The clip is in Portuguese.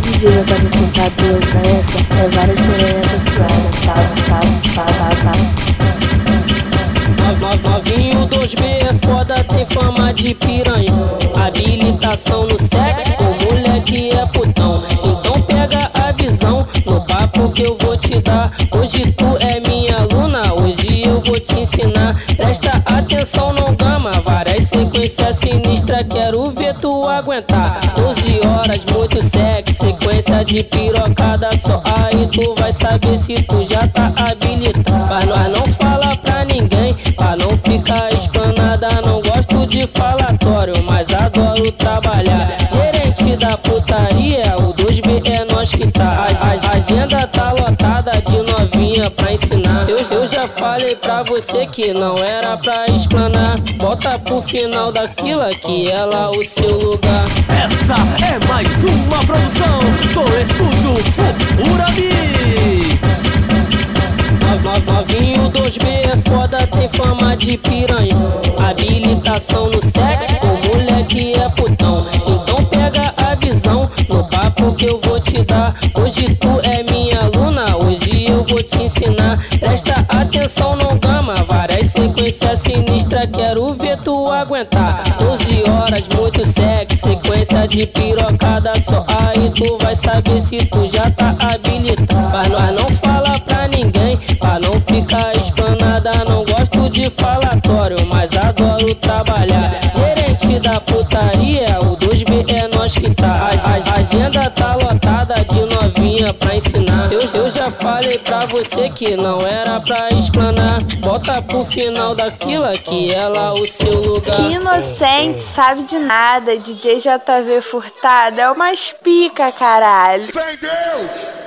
DJ tá me contando caneca, é várias pererecas suadas, salve, salve, salve, salve. Novinho 2B é foda, tem fama de piranha. Habilitação no sexo, o moleque é putão. Então pega a visão no papo que eu vou te dar. Hoje tu é minha aluna, hoje eu vou te ensinar. Presta atenção, não gama, várias sequências sinistras, quero ver tu aguentar. 12 horas, muito sexo, sequência de pirocada só. Aí tu vai saber se tu já tá habilitado. Mas nós não fala pra ninguém, pra não ficar explanada. Não gosto de falatório, mas adoro trabalhar. Gerente da putaria, o 2B é nós que tá. A agenda tá lotada de novinha pra ensinar. Eu, eu já falei pra você que não era pra explanar. Bota pro final da fila que é lá o seu lugar. Essa é mais uma produção do estúdio Fofura. Nov- Novinho 2B é foda, tem fama de piranha. Habilitação no sexo, o moleque é putão. Então pega a visão no papo que eu vou te dar. Hoje tu é minha ensinar. Presta atenção, não gama, várias sequências sinistras, quero ver tu aguentar. 12 horas, muito sexo, sequência de pirocada só. Aí tu vai saber se tu já tá habilitado. Mas nós não fala pra ninguém, pra não ficar explanada. Não gosto de falatório, mas adoro trabalhar. Gerente da putaria, o 2B é nós que tá. A, agenda tá lotada de novinha pra ensinar. Eu, eu já falei pra você que não era pra explanar. Bota pro final da fila que é lá o seu lugar. Que inocente, sabe de nada. DJ JV Furtado é umas pica, caralho. Sem Deus!